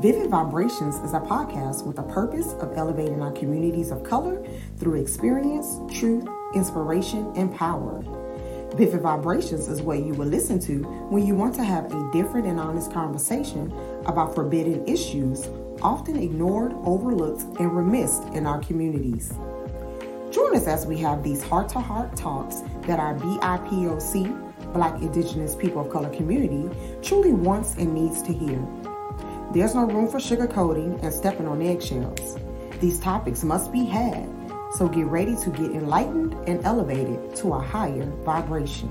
Vivid Vibrations is a podcast with the purpose of elevating our communities of color through experience, truth, inspiration, and power. Vivid Vibrations is what you will listen to when you want to have a different and honest conversation about forbidden issues often ignored, overlooked, and remissed in our communities. Join us as we have these heart to heart talks that our BIPOC, Black Indigenous People of Color community, truly wants and needs to hear. There's no room for sugarcoating and stepping on eggshells. These topics must be had, so get ready to get enlightened and elevated to a higher vibration.